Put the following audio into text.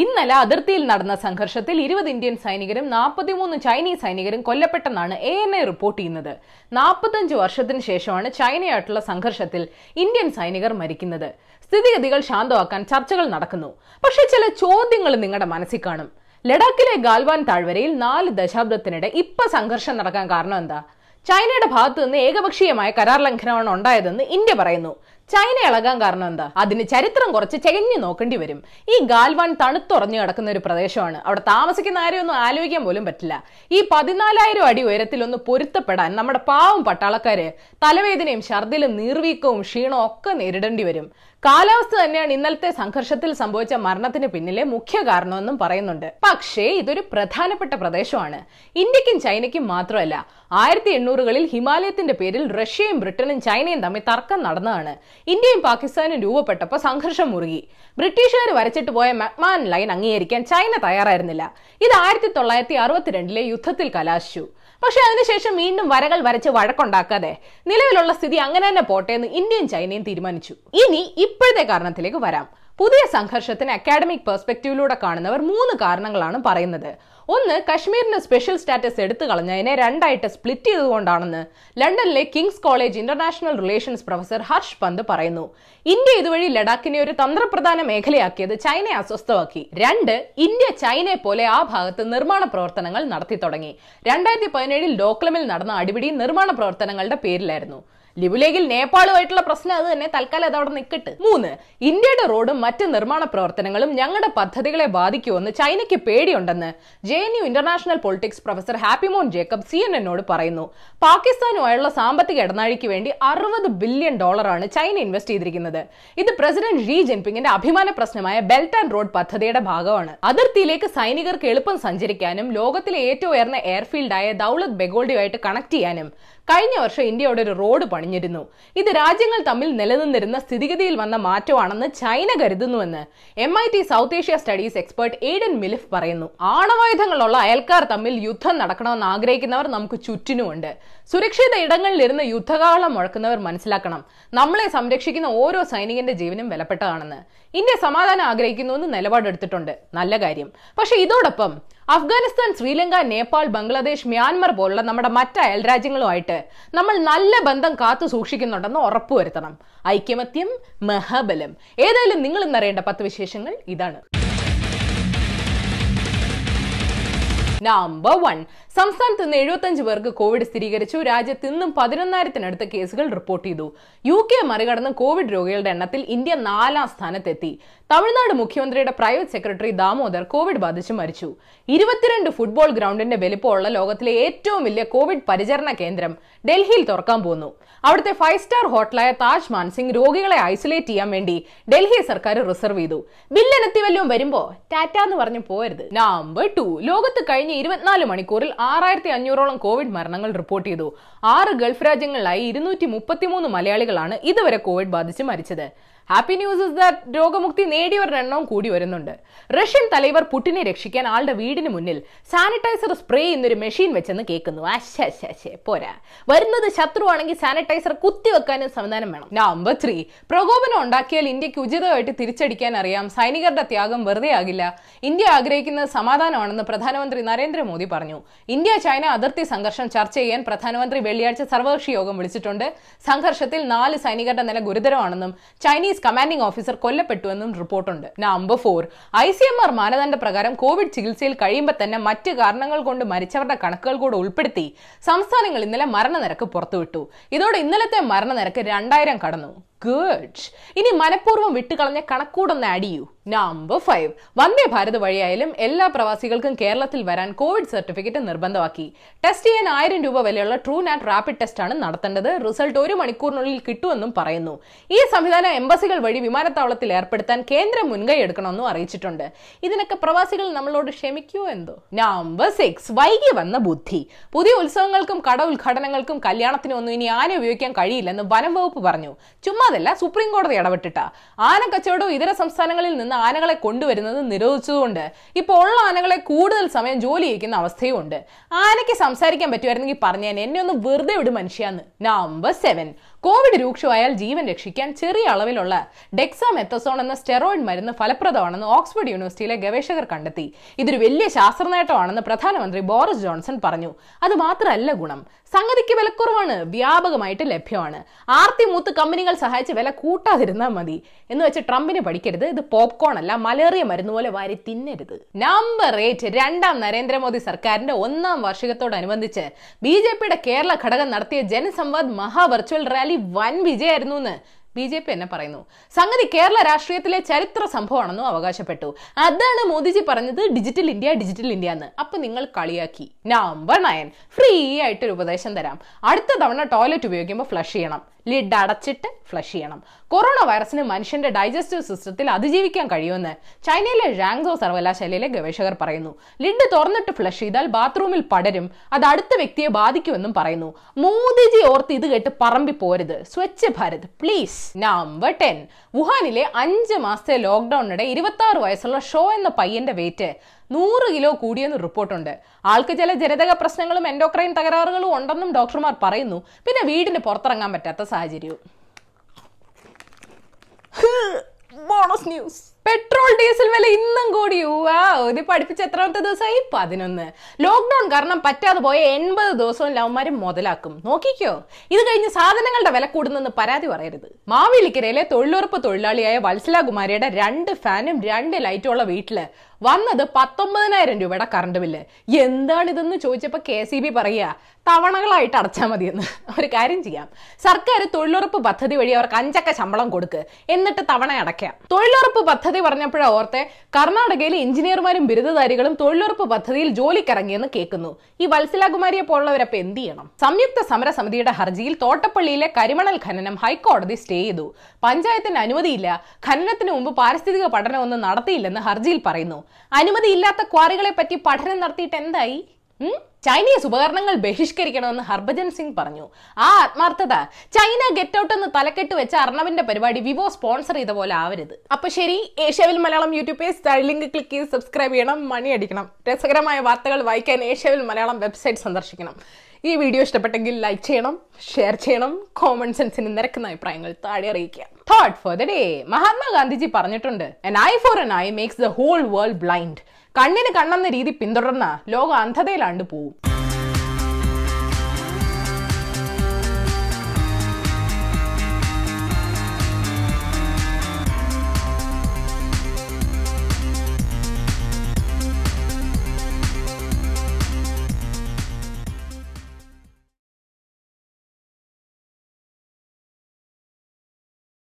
ഇന്നലെ അതിർത്തിയിൽ നടന്ന സംഘർഷത്തിൽ ഇരുപത് ഇന്ത്യൻ സൈനികരും നാൽപ്പത്തിമൂന്ന് ചൈനീസ് സൈനികരും കൊല്ലപ്പെട്ടെന്നാണ് എ എൻ ഐ റിപ്പോർട്ട് ചെയ്യുന്നത്. നാൽപ്പത്തഞ്ച് വർഷത്തിന് ശേഷമാണ് ചൈനയായിട്ടുള്ള സംഘർഷത്തിൽ ഇന്ത്യൻ സൈനികർ മരിക്കുന്നത്. സ്ഥിതിഗതികൾ ശാന്തമാക്കാൻ ചർച്ചകൾ നടക്കുന്നു. പക്ഷേ ചില ചോദ്യങ്ങൾ നിങ്ങളുടെ മനസ്സിൽ കാണും. ലഡാക്കിലെ ഗാൽവാൻ താഴ്വരയിൽ നാല് ദശാബ്ദത്തിനിടെ ഇപ്പൊ സംഘർഷം നടക്കാൻ കാരണം എന്താ? ചൈനയുടെ ഭാഗത്തു നിന്ന് ഏകപക്ഷീയമായ കരാർ ലംഘനമാണ് ഉണ്ടായതെന്ന് ഇന്ത്യ പറയുന്നു. ചൈന ഇളകാൻ കാരണം എന്താ? അതിന് ചരിത്രം കുറച്ച് ചെകഞ്ഞു നോക്കേണ്ടി വരും. ഈ ഗാൽവാൻ തണുത്തുറഞ്ഞു കിടക്കുന്ന ഒരു പ്രദേശമാണ്. അവിടെ താമസിക്കുന്ന ആരെയും ഒന്നും ആലോചിക്കാൻ പോലും പറ്റില്ല. ഈ പതിനാലായിരം അടി ഉയരത്തിൽ ഒന്ന് പൊരുത്തപ്പെടാൻ നമ്മുടെ പാവം പട്ടാളക്കാര് തലവേദനയും ഛർദിലും നീർവീക്കവും ക്ഷീണവും ഒക്കെ നേരിടേണ്ടി വരും. കാലാവസ്ഥ തന്നെയാണ് ഇന്നലത്തെ സംഘർഷത്തിൽ സംഭവിച്ച മരണത്തിന് പിന്നിലെ മുഖ്യ കാരണമെന്നും പറയുന്നുണ്ട്. പക്ഷേ ഇതൊരു പ്രധാനപ്പെട്ട പ്രദേശമാണ്. ഇന്ത്യക്കും ചൈനയ്ക്കും മാത്രമല്ല ആയിരത്തി എണ്ണൂറുകളിൽ ഹിമാലയത്തിന്റെ പേരിൽ റഷ്യയും ബ്രിട്ടനും ചൈനയും തമ്മിൽ തർക്കം നടന്നതാണ്. ഇന്ത്യയും പാകിസ്ഥാനും രൂപപ്പെട്ടപ്പോൾ സംഘർഷം മുറുകി. ബ്രിട്ടീഷുകാർ വരച്ചിട്ട് പോയ മക്മാൻ ലൈൻ അംഗീകരിക്കാൻ ചൈന തയ്യാറായിരുന്നില്ല. ഇത് ആയിരത്തി തൊള്ളായിരത്തി അറുപത്തിരണ്ടിലെ യുദ്ധത്തിൽ കലാശിച്ചു. പക്ഷെ അതിനുശേഷം വീണ്ടും വരകൾ വരച്ച് വഴക്കുണ്ടാക്കാതെ നിലവിലുള്ള സ്ഥിതി അങ്ങനെ തന്നെ പോട്ടെ എന്ന് ഇന്ത്യയും ചൈനയും തീരുമാനിച്ചു. ഇനി ഇപ്പോഴത്തെ കാരണത്തിലേക്ക് വരാം. പുതിയ സംഘർഷത്തിന് അക്കാഡമിക് പെർസ്പെക്റ്റീവിലൂടെ കാണുന്നവർ മൂന്ന് കാരണങ്ങളാണ് പറയുന്നത്. ഒന്ന് കശ്മീരിന് സ്പെഷ്യൽ സ്റ്റാറ്റസ് എടുത്തു കളഞ്ഞതിനെ രണ്ടായിട്ട് സ്പ്ലിറ്റ് ചെയ്തുകൊണ്ടാണെന്ന് ലണ്ടനിലെ King's College international relations professor Harsh Pant പറയുന്നു. ഇന്ത്യ ഇതുവഴി ലഡാക്കിനെ ഒരു തന്ത്രപ്രധാന മേഖലയാക്കിയത് ചൈനയെ അസ്വസ്ഥമാക്കി. രണ്ട് ഇന്ത്യ ചൈനയെ പോലെ ആ ഭാഗത്ത് നിർമ്മാണ പ്രവർത്തനങ്ങൾ നടത്തി തുടങ്ങി. രണ്ടായിരത്തി പതിനേഴിൽ ഡോക്ലമിൽ നടന്ന അടിപിടി നിർമ്മാണ പ്രവർത്തനങ്ങളുടെ പേരിലായിരുന്നു. ലിബുലേഗിൽ നേപ്പാളുമായിട്ടുള്ള പ്രശ്നം അത് തന്നെ. തൽക്കാലം അത് അവിടെ നിൽക്കട്ട് മൂന്ന് ഇന്ത്യയുടെ റോഡും മറ്റ് നിർമ്മാണ പ്രവർത്തനങ്ങളും ഞങ്ങളുടെ പദ്ധതികളെ ബാധിക്കുമെന്ന് ചൈനയ്ക്ക് പേടിയുണ്ടെന്ന് J N U international politics professor Happymon Jacob C N എന്നോട് പറയുന്നു. പാകിസ്ഥാനുമായുള്ള സാമ്പത്തിക ഇടനാഴിക്ക് വേണ്ടി അറുപത് ബില്യൺ ഡോളറാണ് ചൈന ഇൻവെസ്റ്റ് ചെയ്തിരിക്കുന്നത്. ഇത് പ്രസിഡന്റ് ഷീ ജിൻപിങ്ങിന്റെ അഭിമാന പ്രശ്നമായ ബെൽറ്റ് ആൻഡ് റോഡ് പദ്ധതിയുടെ ഭാഗമാണ്. അതിർത്തിയിലേക്ക് സൈനികർക്ക് എളുപ്പം സഞ്ചരിക്കാനും ലോകത്തിലെ ഏറ്റവും ഉയർന്ന എയർഫീൽഡായ ദൌലത് ബെഗോൾഡിയുമായിട്ട് കണക്ട് ചെയ്യാനും കഴിഞ്ഞ വർഷം ഇന്ത്യയുടെ ഒരു റോഡ് പണിഞ്ഞിരുന്നു. ഇത് രാജ്യങ്ങൾ തമ്മിൽ നിലനിന്നിരുന്ന സ്ഥിതിഗതിയിൽ വന്ന മാറ്റമാണെന്ന് China കരുതുന്നുവെന്ന് M I T South Asia studies expert Aidan Milliff പറയുന്നു. ആണവായുധങ്ങളുള്ള അയൽക്കാർ തമ്മിൽ യുദ്ധം നടക്കണമെന്ന് ആഗ്രഹിക്കുന്നവർ നമുക്ക് ചുറ്റിനുമുണ്ട്. സുരക്ഷിത ഇടങ്ങളിലിരുന്ന് യുദ്ധകാലം മുഴക്കുന്നവർ മനസ്സിലാക്കണം. നമ്മളെ സംരക്ഷിക്കുന്ന ഓരോ സൈനികന്റെ ജീവനും വിലപ്പെട്ടതാണെന്ന്. ഇന്ത്യ സമാധാനം ആഗ്രഹിക്കുന്നുവെന്ന് നിലപാടെടുത്തിട്ടുണ്ട്. നല്ല കാര്യം. പക്ഷെ ഇതോടൊപ്പം അഫ്ഗാനിസ്ഥാൻ ശ്രീലങ്ക നേപ്പാൾ ബംഗ്ലാദേശ് മ്യാൻമർ പോലുള്ള നമ്മുടെ മറ്റ് അയൽരാജ്യങ്ങളുമായിട്ട് നമ്മൾ നല്ല ബന്ധം കാത്തു സൂക്ഷിക്കുന്നുണ്ടെന്ന് ഉറപ്പുവരുത്തണം. ഐക്യമത്യം മഹാബലം. ഏതായാലും നിങ്ങൾ ഇന്നറിയേണ്ട പത്ത് വിശേഷങ്ങൾ ഇതാണ്. നമ്പർ വൺ സംസ്ഥാനത്ത് നിന്ന് എഴുപത്തഞ്ച് പേർക്ക് കോവിഡ് സ്ഥിരീകരിച്ചു. രാജ്യത്ത് ഇന്നും പതിനൊന്നായിരത്തിനടുത്ത് കേസുകൾ റിപ്പോർട്ട് ചെയ്തു. യു കെ മറികടന്ന് കോവിഡ് രോഗികളുടെ എണ്ണത്തിൽ ഇന്ത്യ നാലാം സ്ഥാനത്തെത്തി. തമിഴ്നാട് മുഖ്യമന്ത്രിയുടെ പ്രൈവറ്റ് സെക്രട്ടറി ദാമോദർ കോവിഡ് ബാധിച്ച് മരിച്ചു. ഇരുപത്തിരണ്ട് ഫുട്ബോൾ ഗ്രൗണ്ടിന്റെ വലിപ്പമുള്ള ലോകത്തിലെ ഏറ്റവും വലിയ കോവിഡ് പരിചരണ കേന്ദ്രം ഡൽഹിയിൽ തുറക്കാൻ പോകുന്നു അവിടുത്തെ ഫൈവ് സ്റ്റാർ ഹോട്ടലായ താജ് മാൻസിംഗ് രോഗികളെ ഐസൊലേറ്റ് ചെയ്യാൻ വേണ്ടി ഡൽഹി സർക്കാർ റിസർവ് ചെയ്തു. ബില്ലെത്തി വല്ലതും വരുമ്പോ ടാറ്റ എന്ന് പറഞ്ഞു പോരുത് നമ്പർ ടു ലോകത്ത് കഴിഞ്ഞ ഇരുപത്തിനാല് മണിക്കൂറിൽ ആറായിരത്തി അഞ്ഞൂറോളം കോവിഡ് മരണങ്ങൾ റിപ്പോർട്ട് ചെയ്തു. ആറ് ഗൾഫ് രാജ്യങ്ങളിലായി ഇരുന്നൂറ്റി മലയാളികളാണ് ഇതുവരെ കോവിഡ് ബാധിച്ച് മരിച്ചത്. ഹാപ്പി ന്യൂസ് ഇസ് ദാറ്റ് രോഗമുക്തി നേടിയവരുടെ എണ്ണവും കൂടി വരുന്നുണ്ട്. റഷ്യൻ തലൈവർ പുട്ടിനെ രക്ഷിക്കാൻ ആളുടെ വീടിന് മുന്നിൽ സാനിറ്റൈസർ സ്പ്രേ ചെയ്യുന്നൊരു മെഷീൻ വെച്ചെന്ന് കേൾക്കുന്നു. പോരാ. വരുന്നത് ശത്രുവാണെങ്കിൽ സാനിറ്റൈസർ കുത്തിവെക്കാനും സംവിധാനം വേണം. നമ്പർ ത്രീ പ്രകോപനം ഉണ്ടാക്കിയാൽ ഇന്ത്യയ്ക്ക് ഉചിതമായിട്ട് തിരിച്ചടിക്കാൻ അറിയാം. സൈനികരുടെ ത്യാഗം വെറുതെ ആകില്ല. ഇന്ത്യ ആഗ്രഹിക്കുന്നത് സമാധാനമാണെന്ന് പ്രധാനമന്ത്രി നരേന്ദ്രമോദി പറഞ്ഞു. ഇന്ത്യ ചൈന അതിർത്തി സംഘർഷം ചർച്ച ചെയ്യാൻ പ്രധാനമന്ത്രി വെള്ളിയാഴ്ച സർവകക്ഷി യോഗം വിളിച്ചിട്ടുണ്ട്. സംഘർഷത്തിൽ നാല് സൈനികരുടെ നില ഗുരുതരമാണെന്നും ചൈനീസ് കമാൻഡിംഗ് ഓഫീസർ കൊല്ലപ്പെട്ടുവെന്നും റിപ്പോർട്ടുണ്ട്. Number four I C M R മാനദണ്ഡ പ്രകാരം കോവിഡ് ചികിത്സയിൽ കഴിയുമ്പോൾ തന്നെ മറ്റ് കാരണങ്ങൾ കൊണ്ട് മരിച്ചവരുടെ കണക്കുകൾ കൂടെ ഉൾപ്പെടുത്തി സംസ്ഥാനങ്ങൾ ഇന്നലെ മരണനിരക്ക് പുറത്തുവിട്ടു. ഇതോടെ ഇന്നലത്തെ മരണനിരക്ക് രണ്ടായിരം കടന്നു. ഗുഡ്. ഇനി മനഃപൂർവം വിട്ടുകളഞ്ഞ കണക്കൂടൊന്ന് ആഡ് ചെയ്യൂ. നമ്പർ ഫൈവ് വന്ദേ ഭാരത് വഴിയായാലും എല്ലാ പ്രവാസികൾക്കും കേരളത്തിൽ വരാൻ കോവിഡ് സർട്ടിഫിക്കറ്റ് നിർബന്ധമാക്കി. ടെസ്റ്റ് ചെയ്യാൻ ആയിരം രൂപ വിലയുള്ള ട്രൂ നാറ്റ് റാപ്പിഡ് ടെസ്റ്റ് ആണ് നടത്തേണ്ടത്. റിസൾട്ട് ഒരു മണിക്കൂറിനുള്ളിൽ കിട്ടുമെന്നും പറയുന്നു. ഈ സംവിധാനം എംബസികൾ വഴി വിമാനത്താവളത്തിൽ ഏർപ്പെടുത്താൻ കേന്ദ്രം മുൻകൈ എടുക്കണമെന്നും അറിയിച്ചിട്ടുണ്ട്. ഇതിനൊക്കെ പ്രവാസികൾ നമ്മളോട് ക്ഷമിക്കുമോ എന്തോ? നമ്പർ സിക്സ് വൈകി വന്ന ബുദ്ധി. പുതിയ ഉത്സവങ്ങൾക്കും കട ഉദ്ഘാടനങ്ങൾക്കും കല്യാണത്തിനും ഒന്നും ഇനി ആന ഉപയോഗിക്കാൻ കഴിയില്ലെന്ന് വനം വകുപ്പ് പറഞ്ഞു. ചുമ്മാതല്ല സുപ്രീം കോടതി ഇടപെട്ടിട്ട. ആന കച്ചവടവും ഇതര സംസ്ഥാനങ്ങളിൽ നിന്ന് ആനകളെ കൊണ്ടുവരുന്നത് നിരോധിച്ചതുകൊണ്ട് ഇപ്പോൾ ഉള്ള ആനകളെ കൂടുതൽ സമയം ജോലി ചെയ്യിക്കുന്ന അവസ്ഥയും ഉണ്ട്. ആനയ്ക്ക് സംസാരിക്കാൻ പറ്റുമായിരുന്നെങ്കിൽ പറഞ്ഞേനെ എന്നെ ഒന്ന് വെറുതെ വിടും മനുഷ്യാന്ന്. നമ്പർ സെവൻ കോവിഡ് രൂക്ഷമായാൽ ജീവൻ രക്ഷിക്കാൻ ചെറിയ അളവിലുള്ള ഡെക്സാമെത്തസോൺ എന്ന സ്റ്റെറോയിഡ് മരുന്ന് ഫലപ്രദമാണെന്ന് ഓക്സ്ഫോർഡ് യൂണിവേഴ്സിറ്റിയിലെ ഗവേഷകർ കണ്ടെത്തി. ഇതൊരു വലിയ ശാസ്ത്ര നേട്ടമാണെന്ന് പ്രധാനമന്ത്രി ബോറിസ് ജോൺസൺ പറഞ്ഞു. അത് മാത്രമല്ല ഗുണം. സംഗതിക്ക് വിലക്കുറവാണ് വ്യാപകമായിട്ട് ലഭ്യമാണ്. ആർത്തി മൂത്ത് കമ്പനികൾ സഹായിച്ച് വില കൂട്ടാതിരുന്നാൽ മതി. എന്ന് വെച്ച് ട്രംപിന് പഠിക്കരുത്. ഇത് പോപ്കോൺ അല്ല മലേറിയ മരുന്ന് പോലെ വാരി തിന്നരുത്. നമ്പർ എയ്റ്റ് രണ്ടാം നരേന്ദ്രമോദി സർക്കാരിന്റെ ഒന്നാം വാർഷികത്തോടനുബന്ധിച്ച് ബി ജെ പിയുടെ കേരള ഘടകം നടത്തിയ ജനസംവാദ് മഹാ വെർച്വൽ റാലി വൻ വിജയമായിരുന്നു എന്ന് ബി ജെ പി എന്നെ പറയുന്നു. സംഗതി കേരള രാഷ്ട്രീയത്തിലെ ചരിത്ര സംഭവമാണെന്നും അവകാശപ്പെട്ടു. അതാണ് മോദിജി പറഞ്ഞത് ഡിജിറ്റൽ ഇന്ത്യ ഡിജിറ്റൽ ഇന്ത്യ എന്ന് അപ്പൊ നിങ്ങൾ കളിയാക്കി. Number nine. ഫ്രീ ആയിട്ടൊരു ഉപദേശം തരാം. അടുത്ത തവണ ടോയ്ലറ്റ് ഉപയോഗിക്കുമ്പോൾ ഫ്ലഷ് ചെയ്യണം. ലിഡ് അടച്ചിട്ട് ഫ്ലഷ് ചെയ്യണം. കൊറോണ വൈറസിന് മനുഷ്യന്റെ ഡൈജസ്റ്റീവ് സിസ്റ്റത്തിൽ അതിജീവിക്കാൻ കഴിയുമെന്ന് ചൈനയിലെ റാങ്സോ സർവകലാശാലയിലെ ഗവേഷകർ പറയുന്നു. ലിഡ് തുറന്നിട്ട് ഫ്ലഷ് ചെയ്താൽ ബാത്റൂമിൽ പടരും. അത് അടുത്ത വ്യക്തിയെ ബാധിക്കുമെന്നും പറയുന്നു. മോദിജി ഓർത്ത് ഇത് കേട്ട് പറമ്പി പോരുത്. Swachh Bharat please number ten വുഹാനിലെ അഞ്ച് മാസത്തെ ലോക്ക്ഡൌണിനിടെ ഇരുപത്തി വയസ്സുള്ള ഷോ എന്ന പയ്യന്റെ വെയിറ്റ് നൂറ് കിലോ കൂടിയെന്ന് റിപ്പോർട്ടുണ്ട്. ആൾക്ക് ചില ജനിതക പ്രശ്നങ്ങളും എൻഡോക്രൈൻ തകരാറുകളും ഉണ്ടെന്നും ഡോക്ടർമാർ പറയുന്നു. പിന്നെ വീടിന് പുറത്തിറങ്ങാൻ പറ്റാത്ത സാഹചര്യവും. Bonus news. പെട്രോൾ ഡീസൽ വില ഇന്നും കൂടി. ഇത് പഠിപ്പിച്ച എത്രാമത്തെ ദിവസമായി? പതിനൊന്ന്. ലോക്ക്ഡൌൺ കാരണം പറ്റാതെ പോയ എൺപത് ദിവസവും ലവന്മാരും മുതലാക്കും. നോക്കിക്കോ. ഇത് കഴിഞ്ഞ് സാധനങ്ങളുടെ വില കൂടുന്നെന്ന് പരാതി പറയരുത്. മാവേലിക്കരയിലെ തൊഴിലുറപ്പ് തൊഴിലാളിയായ വത്സല കുമാരിയുടെ രണ്ട് ഫാനും രണ്ട് ലൈറ്റുള്ള വീട്ടിൽ വന്നത് പത്തൊമ്പതിനായിരം രൂപയുടെ കറണ്ട് ബില്ല്. എന്താണിതെന്ന് ചോദിച്ചപ്പോൾ കെ സി ബി പറയുക തവണകളായിട്ട് അടച്ചാൽ മതിയെന്ന്. ഒരു കാര്യം ചെയ്യാം. സർക്കാർ തൊഴിലുറപ്പ് പദ്ധതി വഴി അവർക്ക് അഞ്ചക്ക ശമ്പളം കൊടുക്ക്. എന്നിട്ട് തവണ അടയ്ക്കാം. തൊഴിലുറപ്പ് പദ്ധതി പറഞ്ഞപ്പോഴാ ഓർത്തെ കർണാടകയിലെ എഞ്ചിനീയർമാരും ബിരുദധാരികളും തൊഴിലുറപ്പ് പദ്ധതിയിൽ ജോലിക്കിറങ്ങിയെന്ന് കേൾക്കുന്നു. ഈ വത്സലാകുമാരിയെ പോലുള്ളവരപ്പം എന്ത് ചെയ്യണം? സംയുക്ത സമരസമിതിയുടെ ഹർജിയിൽ തോട്ടപ്പള്ളിയിലെ കരിമണൽ ഖനനം ഹൈക്കോടതി സ്റ്റേ ചെയ്തു. പഞ്ചായത്തിന് അനുമതിയില്ല. ഖനനത്തിന് മുമ്പ് പാരിസ്ഥിതിക പഠനമൊന്നും നടത്തിയില്ലെന്ന് ഹർജിയിൽ പറയുന്നു. അനുമതിയില്ലാത്ത ക്വാറികളെ പറ്റി പഠനം നടത്തിയിട്ട് എന്തായി? ചൈനീസ് ഉപകരണങ്ങൾ ബഹിഷ്കരിക്കണമെന്ന് ഹർഭജൻ സിംഗ് പറഞ്ഞു. ആ ആത്മാർത്ഥത ചൈന ഗെറ്റ് ഔട്ട് എന്ന് തലക്കെട്ട് വെച്ച അർണവിന്റെ പരിപാടി വിവോ സ്പോൺസർ ചെയ്ത പോലെ ആവരുത്. അപ്പൊ ശരി Asiaville Malayalam YouTube page link click ചെയ്ത് സബ്സ്ക്രൈബ് ചെയ്യണം മണി അടിക്കണം. രസകരമായ വാർത്തകൾ വായിക്കാൻ ഏഷ്യാവിൽ മലയാളം വെബ്സൈറ്റ് സന്ദർശിക്കണം. ഈ വീഡിയോ ഇഷ്ടപ്പെട്ടെങ്കിൽ ലൈക്ക് ചെയ്യണം ഷെയർ ചെയ്യണം കോമൺ സെൻസിന് നിരക്കുന്ന അഭിപ്രായങ്ങൾ താഴെ അറിയിക്കുക. Thought for the day Mahatma Gandhiji പറഞ്ഞിട്ടുണ്ട് an eye for an eye makes the whole world blind കണ്ണിന് കണ്ണെന്ന രീതി പിന്തുടർന്ന ലോകം അന്ധതയിലാണ്ട് പോവും.